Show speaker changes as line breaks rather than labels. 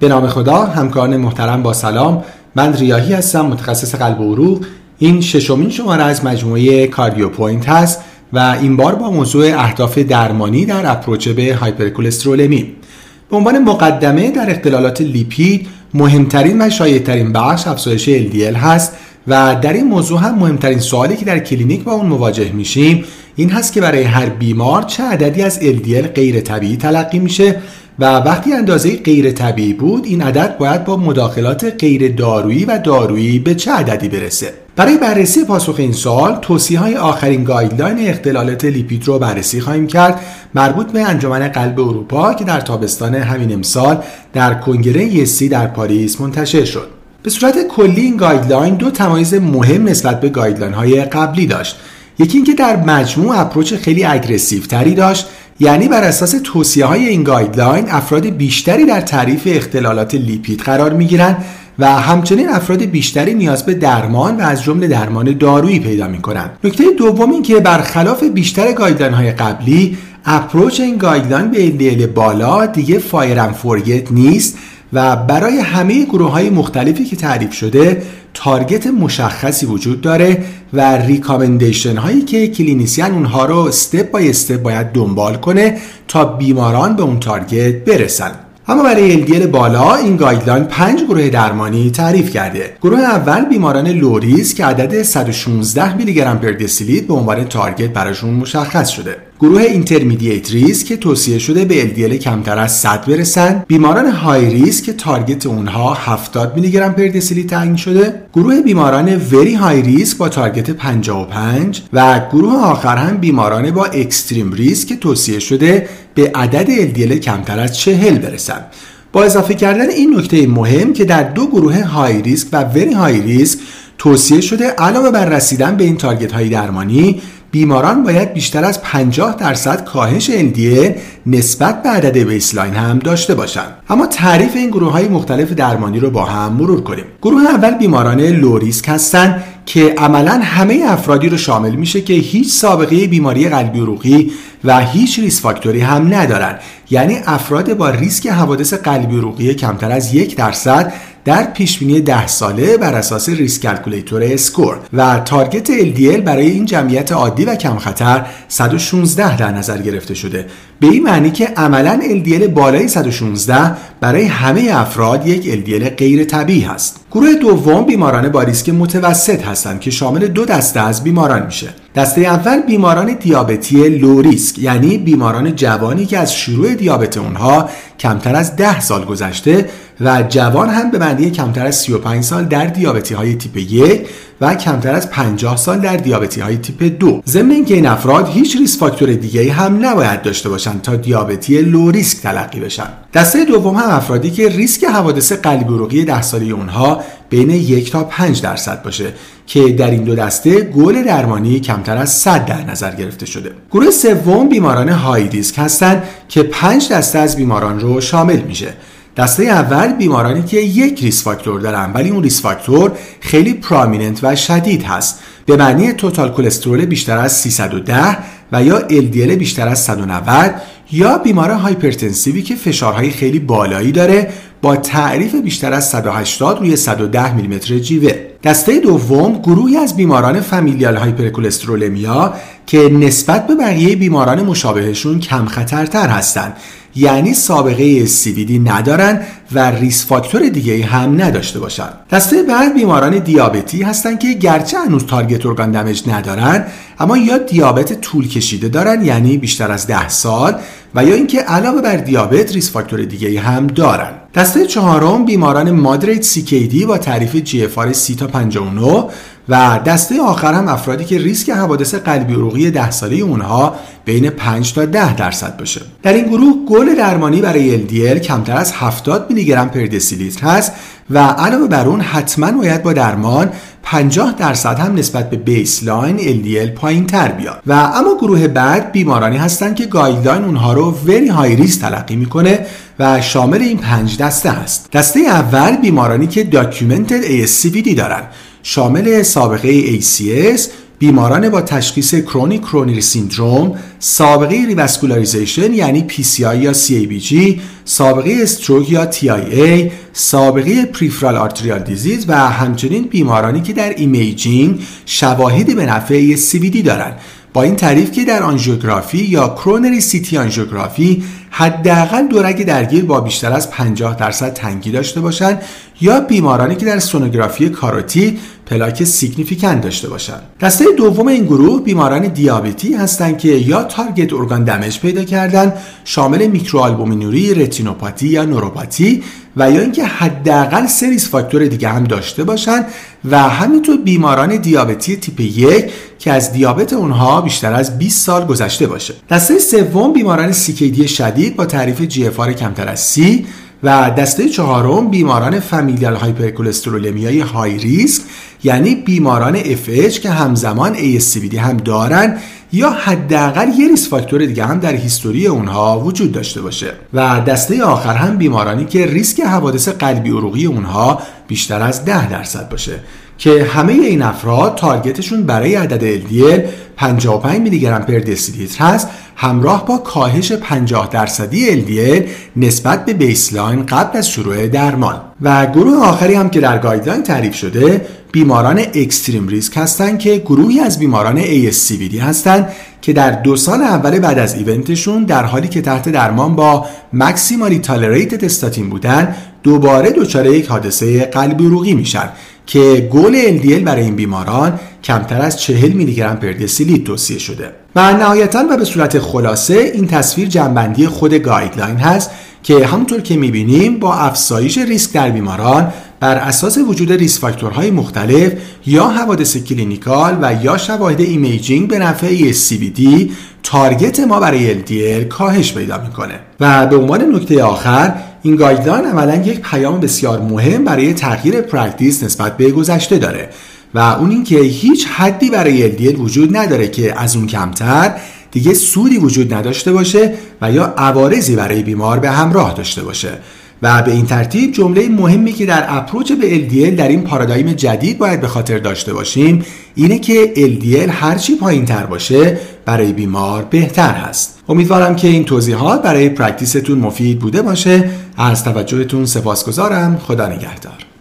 به نام خدا همکاران محترم با سلام. من ریاهی هستم متخصص قلب و عروق. این ششمین شماره از مجموعه CardioPoint هست و این بار با موضوع اهداف درمانی در approach به hypercholesterolemia به عنوان مقدمه در اختلالات لیپید مهمترین و شایعترین بخش افزایش LDL هست و در این موضوع هم مهمترین سوالی که در کلینیک با اون مواجه میشیم این هست که برای هر بیمار چه عددی از LDL غیر طبیعی تلقی میشه و وقتی اندازه غیر طبیعی بود این عدد باید با مداخلات غیر دارویی و دارویی به چه عددی برسه؟ برای بررسی پاسخ این سوال توصیه های آخرین guideline اختلالات لیپید رو بررسی خواهیم کرد مربوط به انجمن قلب اروپا که در تابستان همین امسال در کنگره ESC در پاریس منتشر شد. به صورت کلی این guideline دو تمایز مهم نسبت به guideline های قبلی داشت. یکی اینکه در مجموع approach خیلی aggressive تری داشت یعنی بر اساس توصیه های این guideline افراد بیشتری در تعریف اختلالات لیپید قرار می گیرن و همچنین افراد بیشتری نیاز به درمان و از جمله درمان دارویی پیدا می کنند. نکته دوم این که برخلاف بیشتر guideline های قبلی approach این guideline به LDL بالا دیگه fire and forget نیست و برای همه گروه های مختلفی که تعریف شده target مشخصی وجود داره و recommendation هایی که clinician اونها رو step by step باید دنبال کنه تا بیماران به اون target برسن. اما برای LDL بالا این guideline پنج گروه درمانی تعریف کرده. گروه اول بیماران low risk که عدد 116 میلی گرم per دسیلیتر به عنوان target براشون مشخص شده. گروه intermediate risk که توصیه شده به LDL کمتر از 100 برسن بیماران high risk که target اونها 70 میلی گرم per دسیلیتر تعیین شده گروه بیماران very high risk با target 55 و گروه آخر هم بیماران با extreme risk که توصیه شده به عدد LDL کمتر از 40 برسن. با اضافه کردن این نکته مهم که در دو گروه high risk و very high risk توصیه شده علاوه بر رسیدن به این target های درمانی بیماران باید بیشتر از 50 درصد کاهش LDL نسبت به عدد baseline هم داشته باشند. اما تعریف این گروه های مختلف درمانی رو با هم مرور کنیم. گروه اول بیماران low risk هستند که عملا همه افرادی رو شامل میشه که هیچ سابقه بیماری قلبی عروقی و هیچ risk factor ی هم ندارن. یعنی افراد با ریسک حوادث قلبی عروقی کمتر از یک درصد در پیشبینی 10 ساله بر اساس risk calculator SCORE و target LDL برای این جمعیت عادی و کم خطر 116 در نظر گرفته شده. به این معنی که عملا LDL بالای 116 برای همه افراد یک LDL غیر طبیعی هست. گروه دوم بیماران با ریسک متوسط هستند که شامل دو دسته از بیماران میشه. دسته اول بیماران دیابتی low risk یعنی بیماران جوانی که از شروع دیابت اونها کمتر از 10 سال گذشته و جوان هم به معنی کمتر از 35 سال در دیابتی های تیپ 1 و کمتر از 50 سال در دیابتی های تیپ 2 ضمن اینکه این افراد هیچ risk factor دیگه هم نباید داشته باشند. تا دیابتی low risk تلقی بشن. دسته دوم هم افرادی که ریسک حوادث قلبی عروقی 10 ساله اونها بین یک تا 5 درصد باشه که در این دو دسته گل درمانی کمتر از 100 در نظر گرفته شده. گروه سوم بیماران high risk هستند که 5 دسته از بیماران رو شامل میشه. دسته اول بیمارانی که یک risk factor دارن ولی اون risk factor خیلی prominent و شدید هست. به معنی total cholesterol بیشتر از 310 و یا LDL بیشتر از 190 یا بیمار hypertensive ی که فشارهای خیلی بالایی داره با تعریف بیشتر از 180 روی 110 میلیمتر جیوه. دسته دوم گروهی از بیماران familial hypercholesterolemia که نسبت به بقیه بیماران مشابهشون کم خطرتر هستند. یعنی سابقه CVD ندارن و risk factor دیگه هم نداشته باشن. دسته بعد بیماران دیابتی هستن که گرچه هنوز target organ damage ندارن اما یا دیابت طول کشیده دارن یعنی بیشتر از 10 سال و یا اینکه علاوه بر دیابت risk factor دیگه هم دارن. دسته چهارم بیماران moderate CKD با تعریف GFR 30 تا 59 و دسته آخر هم افرادی که ریسک حوادث قلبی عروقی 10 ساله اونها بین 5 تا 10 درصد باشه. در این گروه گل درمانی برای LDL کمتر از 70 میلی گرم پر دسیلیتر هست و علاوه بر اون حتما باید با درمان 50 درصد هم نسبت به baseline LDL پایین تر بیاد. و اما گروه بعد بیمارانی هستند که guideline اونها رو very high risk تلقی می‌کنه و شامل این پنج دسته است دسته اول بیمارانی که documented ASCVD دارن. شامل سابقه ACS بیماران با تشخیص chronic coronary syndrome سابقه revascularization یعنی PCI یا CABG سابقه stroke یا TIA سابقه peripheral arterial disease و همچنین بیمارانی که در imaging شواهدی به نفع CVD دارند با این تعریف که در آنژیوگرافی یا coronary CT آنژیوگرافی حداقل دو رگ درگیر با بیشتر از 50 درصد تنگی داشته باشند یا بیمارانی که در سونوگرافی کاروتید پلاک significant داشته باشند. دسته دوم این گروه بیماران دیابتی هستند که یا target organ damage پیدا کردن شامل میکروآلبومینوری، رتینوپاتی یا نوروپاتی و یا اینکه حداقل سه risk factor دیگه هم داشته باشند و همینطور بیماران دیابتی تیپ یک که از دیابت اونها بیشتر از 20 سال گذشته باشه. دسته سوم بیماران CKD شدید با تعریف GFR کمتر از سی و دسته چهارم بیماران familial hypercholesterolemia high risk یعنی بیماران FH که همزمان ASCVD هم دارن یا حداقل یه risk factor دیگه هم در history اونها وجود داشته باشه. و دسته آخر هم بیمارانی که ریسک حوادث قلبی عروقی اونها بیشتر از 10 درصد باشه. که همه این افراد target شون برای عدد LDL 55 میلی گرم پر دسیلیتر هست همراه با کاهش 50 درصدی LDL نسبت به baseline قبل از شروع درمان. و گروه آخری هم که در guideline تعریف شده بیماران extreme risk هستند که گروهی از بیماران ASCVD هستند که در دو سال اول بعد از event شون در حالی که تحت درمان با maximally tolerated استاتین بودن دوباره دچار یک حادثه قلبی عروقی میشن که goal LDL برای این بیماران کمتر از 40 میلی گرم پر توصیه شده. و نهایتا و به صورت خلاصه این تصویر جمع‌بندی خود guideline هست که همونطور که می‌بینیم با افزایش ریسک در بیماران بر اساس وجود risk factor های مختلف یا حوادث clinical و یا شواهد imaging به نفع CVD target ما برای LDL کاهش پیدا می‌کنه. و به عنوان نکته آخر این guideline عملا یک پیام بسیار مهم برای تغییر practice نسبت به گذشته داره. و اون اینکه هیچ حدی برای LDL وجود نداره که از اون کمتر دیگه سودی وجود نداشته باشه و یا عوارضی برای بیمار به همراه داشته باشه. و به این ترتیب جمله مهمی که در اپروچ به LDL در این پارادایم جدید باید به خاطر داشته باشیم اینه که LDL هرچی پایین تر باشه برای بیمار بهتر هست. امیدوارم که این توضیحات برای پرکتیستون مفید بوده باشه. از توجهتون سپاسگزارم. خدا نگهدار.